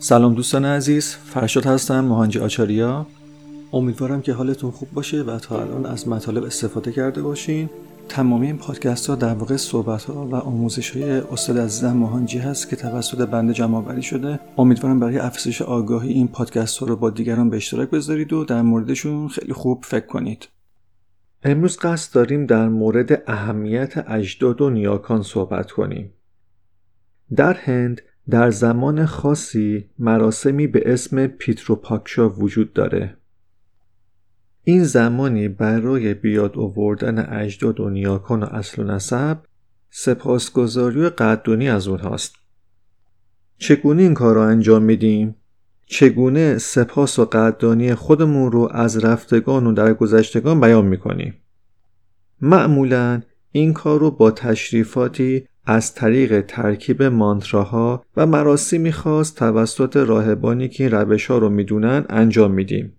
سلام دوستان عزیز فرشاد هستم مهانجی آچاریا. امیدوارم که حالتون خوب باشه و تا الان از مطالب استفاده کرده باشین. تمامی این پادکست ها در واقع صحبت ها و آموزش های استاد عزیزم مهانجی هست که توسط بنده جمع آوری شده. امیدوارم برای افزایش آگاهی این پادکست ها رو با دیگران به اشتراک بذارید و در موردشون خیلی خوب فکر کنید. امروز قصد داریم در مورد اهمیت اجداد و نیاکان صحبت کنیم. در هند در زمان خاصی مراسمی به اسم پیتروپاکشا وجود داره. این زمانی برای بیاد آوردن اجداد و نیاکان و اصل و نسب سپاسگزاری و قدردانی از اونهاست. چگونه این کار رو انجام میدیم؟ چگونه سپاس و قدردانی خودمون رو از رفتگان و در گذشتگان بیان می‌کنیم؟ معمولا این کار رو با تشریفاتی از طریق ترکیب مانتراها و مراسمی خاص توسط راهبانی که این روش ها رو می‌دونن انجام میدیم.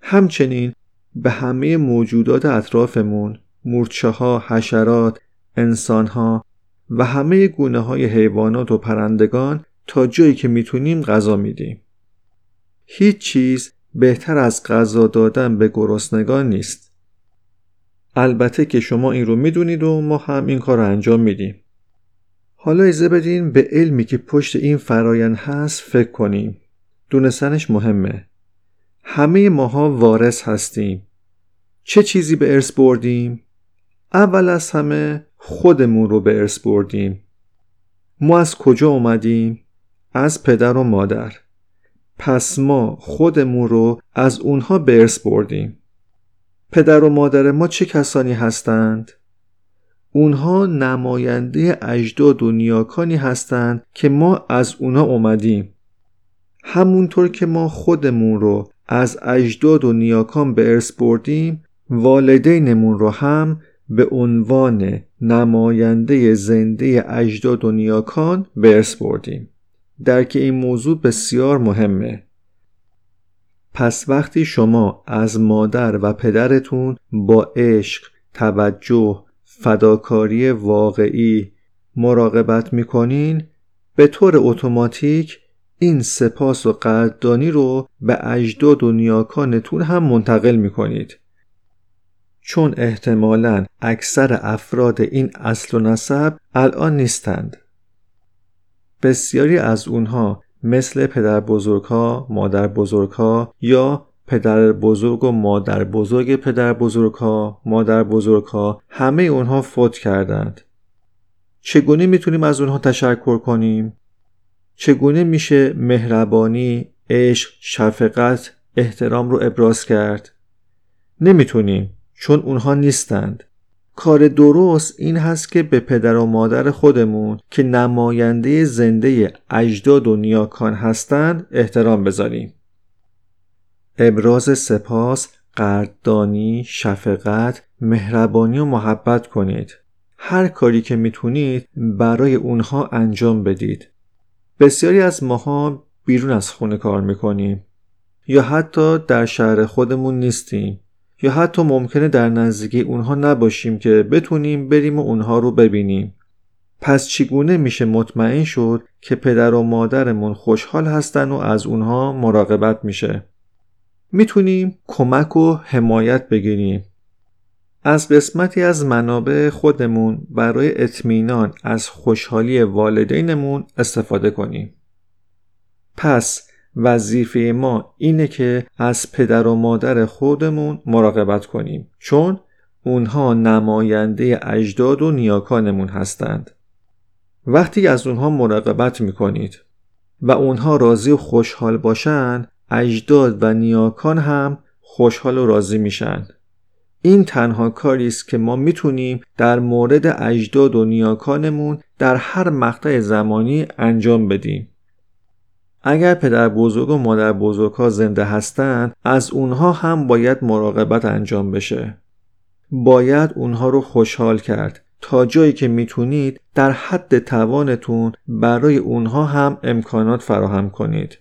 همچنین به همه موجودات اطرافمون مورچه ها، حشرات، انسان ها و همه گونه های حیوانات و پرندگان تا جایی که می‌تونیم غذا میدیم. هیچ چیز بهتر از غذا دادن به گرسنگان نیست. البته که شما این رو می‌دونید و ما هم این کار رو انجام میدیم. حالا ایزه بدین به علمی که پشت این فرایند هست فکر کنیم. دونستنش مهمه. همه ماها وارث هستیم. چه چیزی به ارث بردیم؟ اول از همه خودمون رو به ارث بردیم. ما از کجا اومدیم؟ از پدر و مادر. پس ما خودمون رو از اونها به ارث بردیم. پدر و مادر ما چه کسانی هستند؟ اونها نماینده اجداد و نیاکانی هستند که ما از اونها اومدیم. همونطور که ما خودمون رو از اجداد و نیاکان به ارث بردیم والدینمون رو هم به عنوان نماینده زنده اجداد و نیاکان به ارث بردیم. درک این موضوع بسیار مهمه. پس وقتی شما از مادر و پدرتون با عشق توجه فداکاری واقعی مراقبت می‌کنین به طور اتوماتیک این سپاس و قدردانی رو به اجداد و نیاکانتون هم منتقل می‌کنید. چون احتمالا اکثر افراد این اصل و نسب الان نیستند. بسیاری از اونها مثل پدر بزرگ ها، مادر بزرگ ها یا پدر بزرگ و مادر بزرگ پدر بزرگ ها، مادر بزرگ ها همه اونها فوت کردند. چگونه می‌تونیم از اونها تشکر کنیم؟ چگونه میشه مهربانی، عشق، شفقت، احترام رو ابراز کرد؟ نمی‌تونیم چون اونها نیستند. کار درست این هست که به پدر و مادر خودمون که نماینده زنده اجداد و نیاکان هستند احترام بذاریم. ابراز سپاس، قدردانی، شفقت، مهربانی و محبت کنید. هر کاری که می‌تونید برای اونها انجام بدید. بسیاری از ماها بیرون از خونه کار می‌کنیم یا حتی در شهر خودمون نیستیم یا حتی ممکنه در نزدیکی اونها نباشیم که بتونیم بریم و اونها رو ببینیم. پس چگونه میشه مطمئن شد که پدر و مادرمون خوشحال هستن و از اونها مراقبت میشه؟ می‌تونیم کمک و حمایت بگیریم. از قسمتی از منابع خودمون برای اطمینان از خوشحالی والدینمون استفاده کنیم. پس وظیفه ما اینه که از پدر و مادر خودمون مراقبت کنیم چون اونها نماینده اجداد و نیاکانمون هستند. وقتی از اونها مراقبت می‌کنید و اونها راضی و خوشحال باشن اجداد و نیاکان هم خوشحال و راضی میشن. این تنها کاری است که ما می‌تونیم در مورد اجداد و نیاکانمون در هر مقطع زمانی انجام بدیم. اگر پدر بزرگ و مادر بزرگ ها زنده هستند از اونها هم باید مراقبت انجام بشه. باید اونها رو خوشحال کرد تا جایی که می‌تونید در حد توانتون برای اونها هم امکانات فراهم کنید.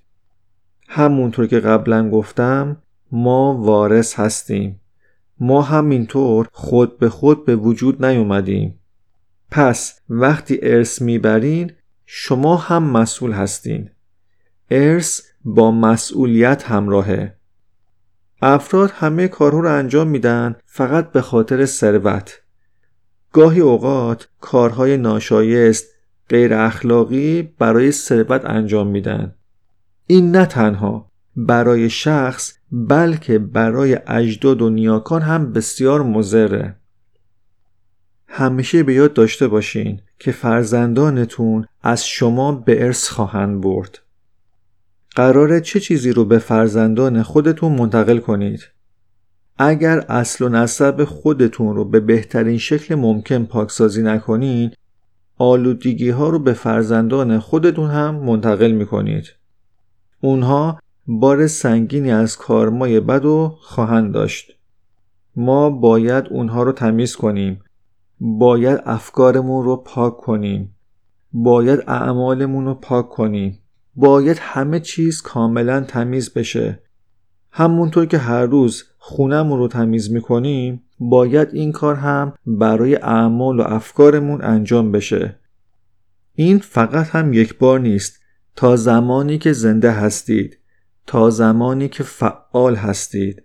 همونطور که قبلا گفتم ما وارث هستیم. ما همینطور خود به خود به وجود نیومدیم. پس وقتی ارث می‌برین شما هم مسئول هستین. ارث با مسئولیت همراهه. افراد همه کارها رو انجام میدن فقط به خاطر ثروت. گاهی اوقات کارهای ناشایست غیر اخلاقی برای ثروت انجام میدن. این نه تنها برای شخص بلکه برای اجداد و نیاکان هم بسیار مضره. همیشه به یاد داشته باشین که فرزندانتون از شما به ارث خواهند برد. قراره چه چیزی رو به فرزندان خودتون منتقل کنید؟ اگر اصل و نسب خودتون رو به بهترین شکل ممکن پاکسازی نکنید آلودگی ها رو به فرزندان خودتون هم منتقل می‌کنید. اونها بار سنگینی از کارمای بد رو خواهند داشت. ما باید اونها رو تمیز کنیم. باید افکارمون رو پاک کنیم. باید اعمالمون رو پاک کنیم. باید همه چیز کاملا تمیز بشه. همونطور که هر روز خونمون رو تمیز می‌کنیم باید این کار هم برای اعمال و افکارمون انجام بشه. این فقط هم یک بار نیست. تا زمانی که زنده هستید تا زمانی که فعال هستید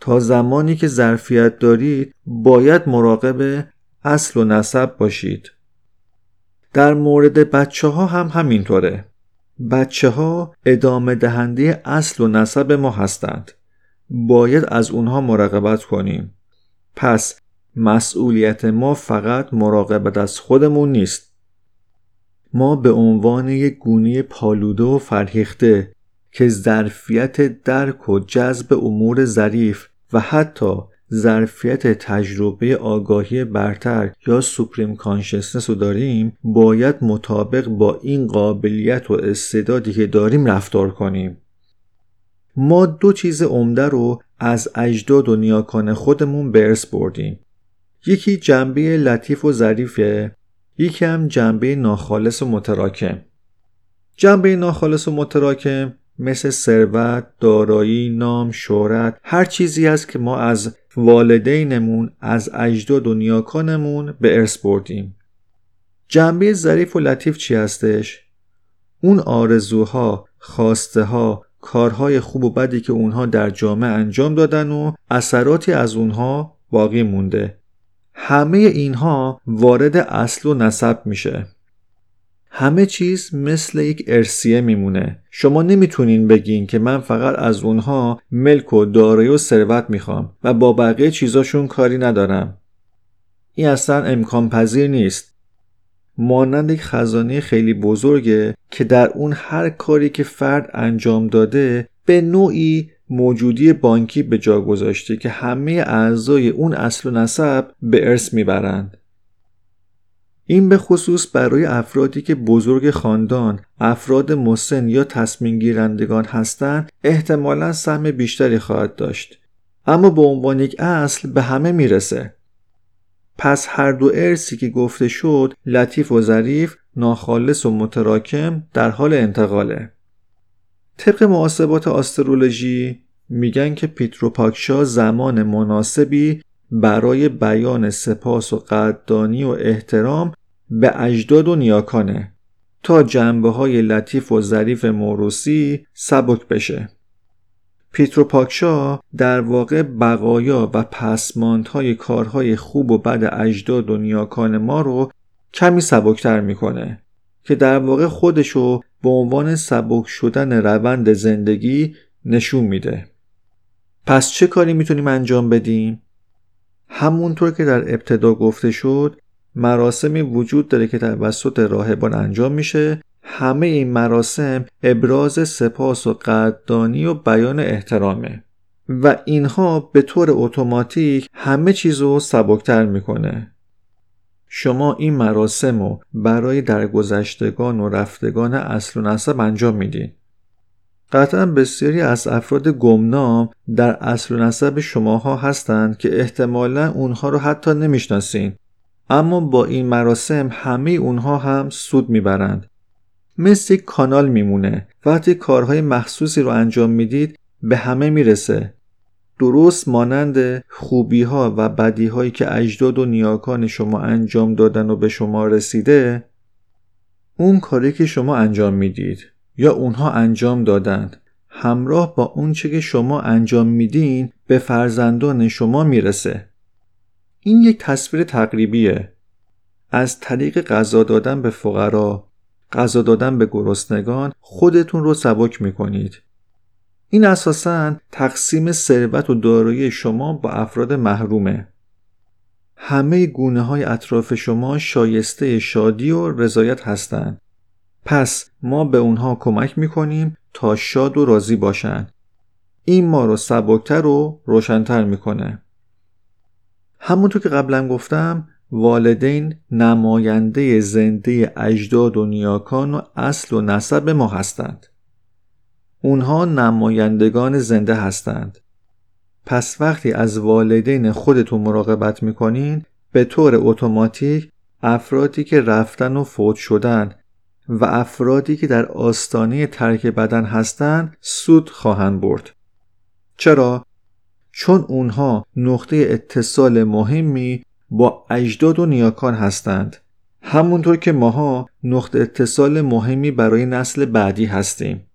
تا زمانی که ظرفیت دارید باید مراقب اصل و نسب باشید. در مورد بچه ها هم همینطوره. بچه ها ادامه دهنده اصل و نسب ما هستند. باید از اونها مراقبت کنیم. پس مسئولیت ما فقط مراقبت از خودمون نیست. ما به عنوان یک گونه پالوده و فرهیخته که ظرفیت درک و جذب امور ظریف و حتی ظرفیت تجربه آگاهی برتر یا سوپریم کانشسنس رو داریم باید مطابق با این قابلیت و استعدادی که داریم رفتار کنیم. ما دو چیز عمده رو از اجداد و نیاکان خودمون ارث بردیم. یکی جنبه لطیف و ظریفه. یکی هم جنبه ناخالص و متراکم. جنبه ناخالص و متراکم مثل ثروت، دارایی، نام، شهرت هر چیزی است که ما از والدینمون از اجداد و نیاکانمون به ارث بردیم. جنبه ظریف و لطیف چی هستش؟ اون آرزوها، خواسته ها، کارهای خوب و بدی که اونها در جامعه انجام دادن و اثراتی از اونها باقی مونده. همه اینها وارد اصل و نسب میشه. همه چیز مثل یک ارسیه میمونه. شما نمی‌تونین بگین که من فقط از اونها ملک و دارایی و ثروت می‌خوام و با بقیه چیزاشون کاری ندارم. این اصلا امکان پذیر نیست. مانند یک خزانه خیلی بزرگه که در اون هر کاری که فرد انجام داده به نوعی موجودی بانکی به جا گذاشته که همه اعضای اون اصل و نسب به ارث می‌برند این به خصوص برای افرادی که بزرگ خاندان، افراد مسن یا تصمیم گیرندگان هستند احتمالا سهم بیشتری خواهد داشت. اما به عنوان یک اصل به همه می‌رسه. پس هر دو ارسی که گفته شد لطیف و ظریف ناخالص و متراکم در حال انتقاله. طبق محاسبات آسترولوژی میگن که پیتروپاکشا زمان مناسبی برای بیان سپاس و قدردانی و احترام به اجداد و نیاکانه تا جنبه های لطیف و ظریف موروسی سبک بشه. پیتروپاکشا در واقع بقایا و پسماندهای کارهای خوب و بد اجداد و نیاکان ما رو کمی سبکتر می‌کنه که در واقع خودشو به عنوان سبک شدن روند زندگی نشون میده. پس چه کاری می‌تونیم انجام بدیم؟ همونطور که در ابتدا گفته شد مراسمی وجود داره که توسط راهبان انجام میشه. همه این مراسم ابراز سپاس و قدردانی و بیان احترامه و اینها به طور اتوماتیک همه چیز رو سبکتر می‌کنه. شما این مراسم رو برای درگذشتگان و رفتگان اصل و نسب انجام میدین. قطعا بسیاری از افراد گمنام در اصل و نسب شماها هستند که احتمالا اونها رو حتی نمی‌شناسین. اما با این مراسم همه اونها هم سود می‌برند. مثل یک کانال میمونه. وقتی کارهای مخصوصی رو انجام می‌دید به همه می‌رسه. درست مانند خوبی ها و بدی هایی که اجداد و نیاکان شما انجام دادن و به شما رسیده اون کاری که شما انجام می‌دید. یا اونها انجام دادند. همراه با اونچه که شما انجام میدین به فرزندان شما می‌رسه. این یک تصویر تقریبیه. از طریق غذا دادن به فقرا غذا دادن به گرسنگان خودتون رو سبک می‌کنید. این اساسا تقسیم ثروت و دارایی شما با افراد محرومه. همه گونه های اطراف شما شایسته شادی و رضایت هستند. پس ما به اونها کمک می‌کنیم تا شاد و راضی باشن. این ما رو سبکتر و روشنتر می‌کنه. همونطور که قبلا گفتم والدین نماینده زنده اجداد و نیاکان و اصل و نسب ما هستند. اونها نمایندگان زنده هستند. پس وقتی از والدین خودتون مراقبت می‌کنین به طور اتوماتیک افرادی که رفتن و فوت شدن و افرادی که در آستانه ترک بدن هستند سود خواهند برد. چرا؟ چون اونها نقطه اتصال مهمی با اجداد و نیاکان هستند. همونطور که ماها نقطه اتصال مهمی برای نسل بعدی هستیم.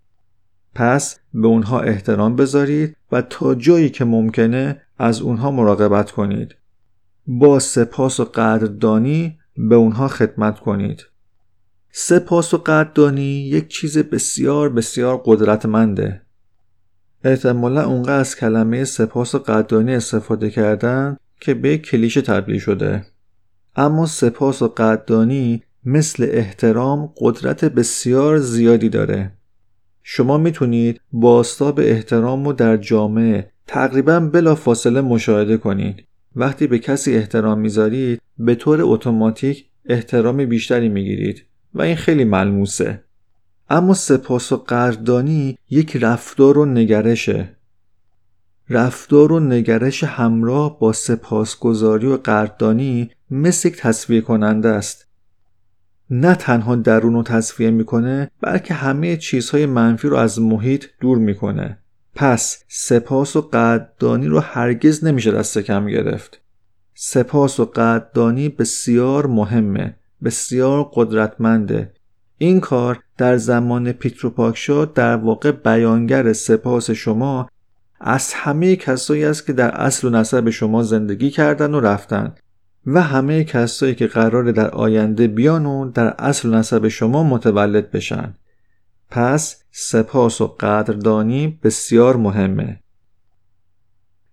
پس به اونها احترام بذارید و تا جایی که ممکنه از اونها مراقبت کنید. با سپاس و قدردانی به اونها خدمت کنید. سپاس و قدردانی یک چیز بسیار بسیار قدرتمنده. احتمالا اونقدر از کلمه سپاس و قدردانی استفاده کردن که به کلیشه تبدیل شده. اما سپاس و قدردانی مثل احترام قدرت بسیار زیادی داره. شما می‌تونید باستاب احترام رو در جامعه تقریبا بلا فاصله مشاهده کنید. وقتی به کسی احترام می‌ذارید به طور اتوماتیک احترام بیشتری می‌گیرید. و این خیلی ملموسه. اما سپاس و قدردانی یک رفتار و نگرشه. رفتار و نگرش همراه با سپاسگزاری و قدردانی مثل یک تصویه کننده است. نه تنها درون رو تصفیه می‌کنه بلکه همه چیزهای منفی رو از محیط دور می‌کنه. پس سپاس و قدردانی رو هرگز نمیشه دست کم گرفت. سپاس و قدردانی بسیار مهمه. بسیار قدرتمنده. این کار در زمان پیتروپاکشا در واقع بیانگر سپاس شما از همه کسایی است که در اصل و نسب شما زندگی کردن و رفتن و همه کسایی که قراره در آینده بیان و در اصل و نسب شما متولد بشن. پس سپاس و قدردانی بسیار مهمه.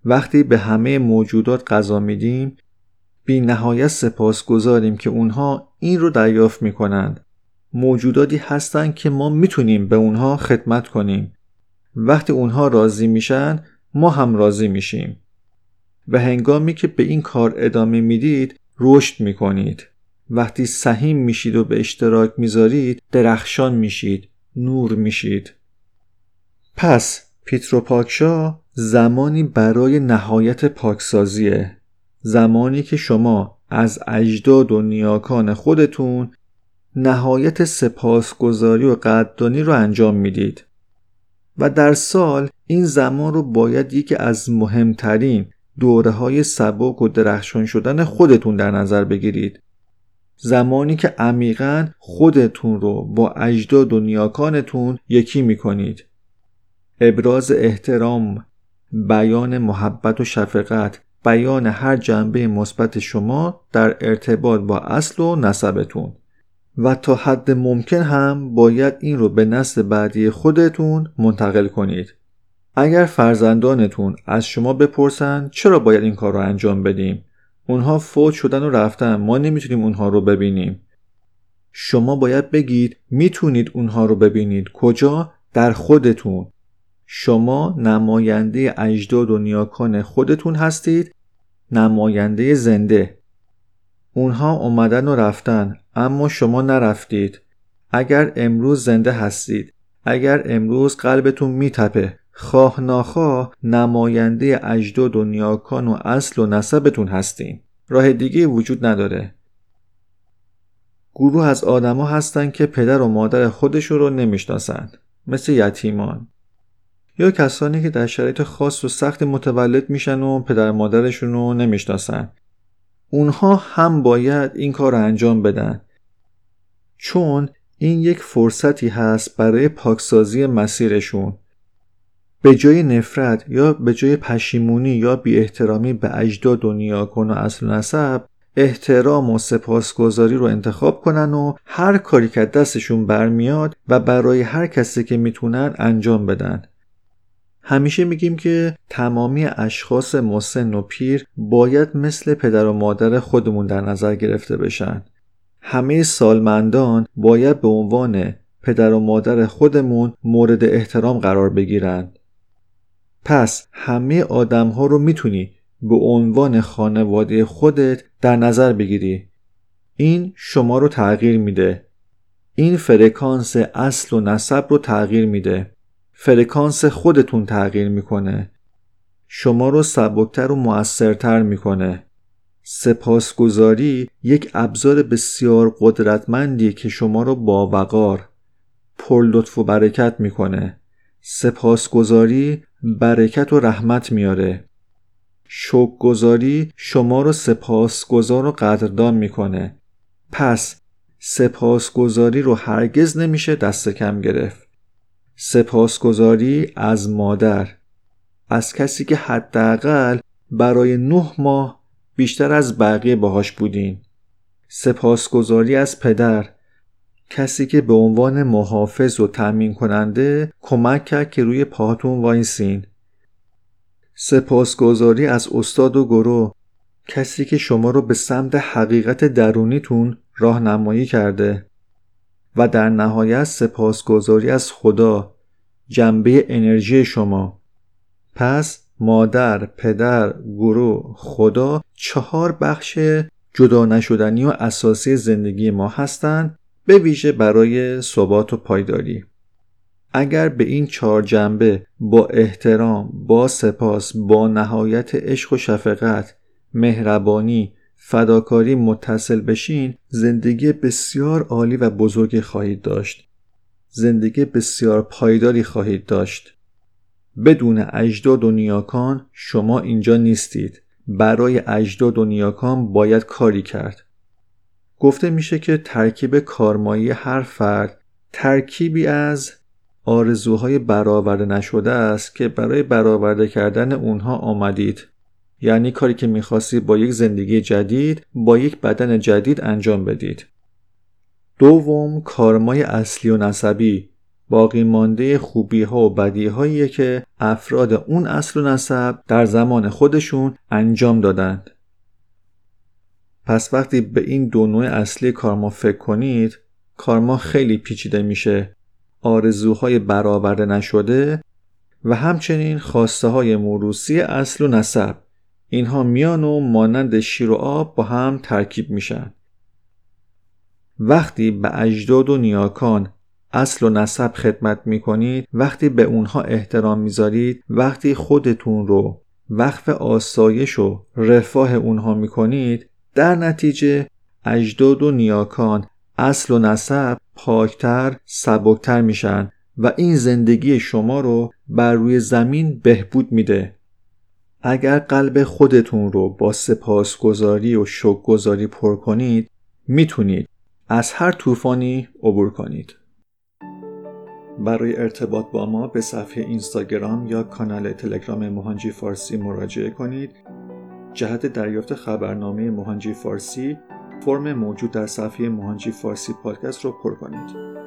وقتی به همه موجودات غذا میدیم بی نهایت سپاس گذاریم که اونها این رو دریافت می‌کنند. موجوداتی هستند که ما می‌تونیم به اونها خدمت کنیم. وقتی اونها راضی میشن ما هم راضی میشیم. و هنگامی که به این کار ادامه می‌دید رشد می‌کنید. وقتی سهیم میشید و به اشتراک می‌ذارید درخشان میشید نور میشید. پس پیتروپاکشا زمانی برای نهایت پاکسازیه. زمانی که شما از اجداد و نیاکان خودتون نهایت سپاسگزاری و قدردانی رو انجام می‌دید. و در سال این زمان رو باید یکی از مهمترین دوره های سبک و درخشان شدن خودتون در نظر بگیرید. زمانی که عمیقا خودتون رو با اجداد و نیاکانتون یکی می‌کنید. ابراز احترام بیان محبت و شفقت بیان هر جنبه مثبت شما در ارتباط با اصل و نسبتون. و تا حد ممکن هم باید این رو به نسل بعدی خودتون منتقل کنید. اگر فرزندانتون از شما بپرسن چرا باید این کار رو انجام بدیم؟ اونها فوت شدن و رفتن ما نمی‌تونیم اونها رو ببینیم. شما باید بگید می‌تونید اونها رو ببینید. کجا؟ در خودتون. شما نماینده اجداد و نیاکان خودتون هستید نماینده زنده. اونها اومدن و رفتن اما شما نرفتید. اگر امروز زنده هستید اگر امروز قلبتون میتپه خواه ناخواه نماینده اجداد و نیاکان و اصل و نسبتون هستین. راه دیگه وجود نداره. گروه از آدما هستن که پدر و مادر خودشون رو نمی‌شناسند مثل یتیمان. یا کسانی که در شرایط خاص و سخت متولد میشن و پدر مادرشون رو نمی‌شناسن. اونها هم باید این کار رو انجام بدن. چون این یک فرصتی هست برای پاکسازی مسیرشون. به جای نفرت یا به جای پشیمونی یا بی احترامی به اجداد و نیاکن و اصل نسب احترام و سپاسگزاری رو انتخاب کنن و هر کاری که دستشون برمیاد و برای هر کسی که می‌تونن انجام بدن. همیشه میگیم که تمامی اشخاص مسن و پیر باید مثل پدر و مادر خودمون در نظر گرفته بشن همه سالمندان باید به عنوان پدر و مادر خودمون مورد احترام قرار بگیرند. پس همه آدم ها رو می‌تونی به عنوان خانواده خودت در نظر بگیری. این شما رو تغییر میده. این فرکانس اصل و نسب رو تغییر میده. فرکانس خودتون تغییر می‌کنه. شما رو سبکتر و موثرتر می‌کنه. سپاسگزاری یک ابزار بسیار قدرتمندی که شما رو با وقار پر لطف و برکت می‌کنه سپاسگزاری برکت و رحمت میاره شکرگزاری شما رو سپاسگزار و قدردان می‌کنه پس سپاسگزاری رو هرگز نمیشه دست کم گرفت سپاسگزاری از مادر. از کسی که حداقل برای نه ماه بیشتر از بقیه باهاش بودین. سپاسگزاری از پدر. کسی که به عنوان محافظ و تأمین کننده کمک کرد که روی پاهاتون وایسین. سپاسگزاری از استاد و گرو کسی که شما رو به سمت حقیقت درونیتون راهنمایی کرده. و در نهایت سپاسگزاری از خدا جنبه انرژی شما. پس مادر، پدر، گروه، خدا چهار بخش جدا نشدنی و اساسی زندگی ما هستند به ویژه برای ثبات و پایداری. اگر به این چهار جنبه با احترام، با سپاس، با نهایت عشق و شفقت، مهربانی، فداکاری متصل بشین زندگی بسیار عالی و بزرگی خواهید داشت. زندگی بسیار پایداری خواهید داشت. بدون اجداد و نیاکان شما اینجا نیستید. برای اجداد و نیاکان باید کاری کرد. گفته میشه که ترکیب کارمایی هر فرد ترکیبی از آرزوهای برآورده نشده است که برای برآورده کردن اونها آمدید. یعنی کاری که می‌خواستی با یک زندگی جدید با یک بدن جدید انجام بدید. دوم کارمای اصلی و نسبی. باقی مانده خوبی ها و بدی که افراد اون اصل و نسب در زمان خودشون انجام دادند. پس وقتی به این دو نوع اصلی کارما فکر کنید کارما خیلی پیچیده میشه. آرزوهای برآورده نشده و همچنین خواسته های موروسی اصل و نسب. اینها میان و مانند شیر و آب با هم ترکیب میشن. وقتی به اجداد و نیاکان اصل و نسب خدمت می کنید وقتی به اونها احترام می‌ذارید وقتی خودتون رو وقف آسایش و رفاه اونها می کنید در نتیجه اجداد و نیاکان اصل و نسب پاکتر سبکتر میشن و این زندگی شما رو بر روی زمین بهبود میده. اگر قلب خودتون رو با سپاسگزاری و شکرگزاری پر کنید می‌تونید از هر طوفانی عبور کنید. برای ارتباط با ما به صفحه اینستاگرام یا کانال تلگرام مهانجی فارسی مراجعه کنید. جهت دریافت خبرنامه مهانجی فارسی فرم موجود در صفحه مهانجی فارسی پادکست رو پر کنید.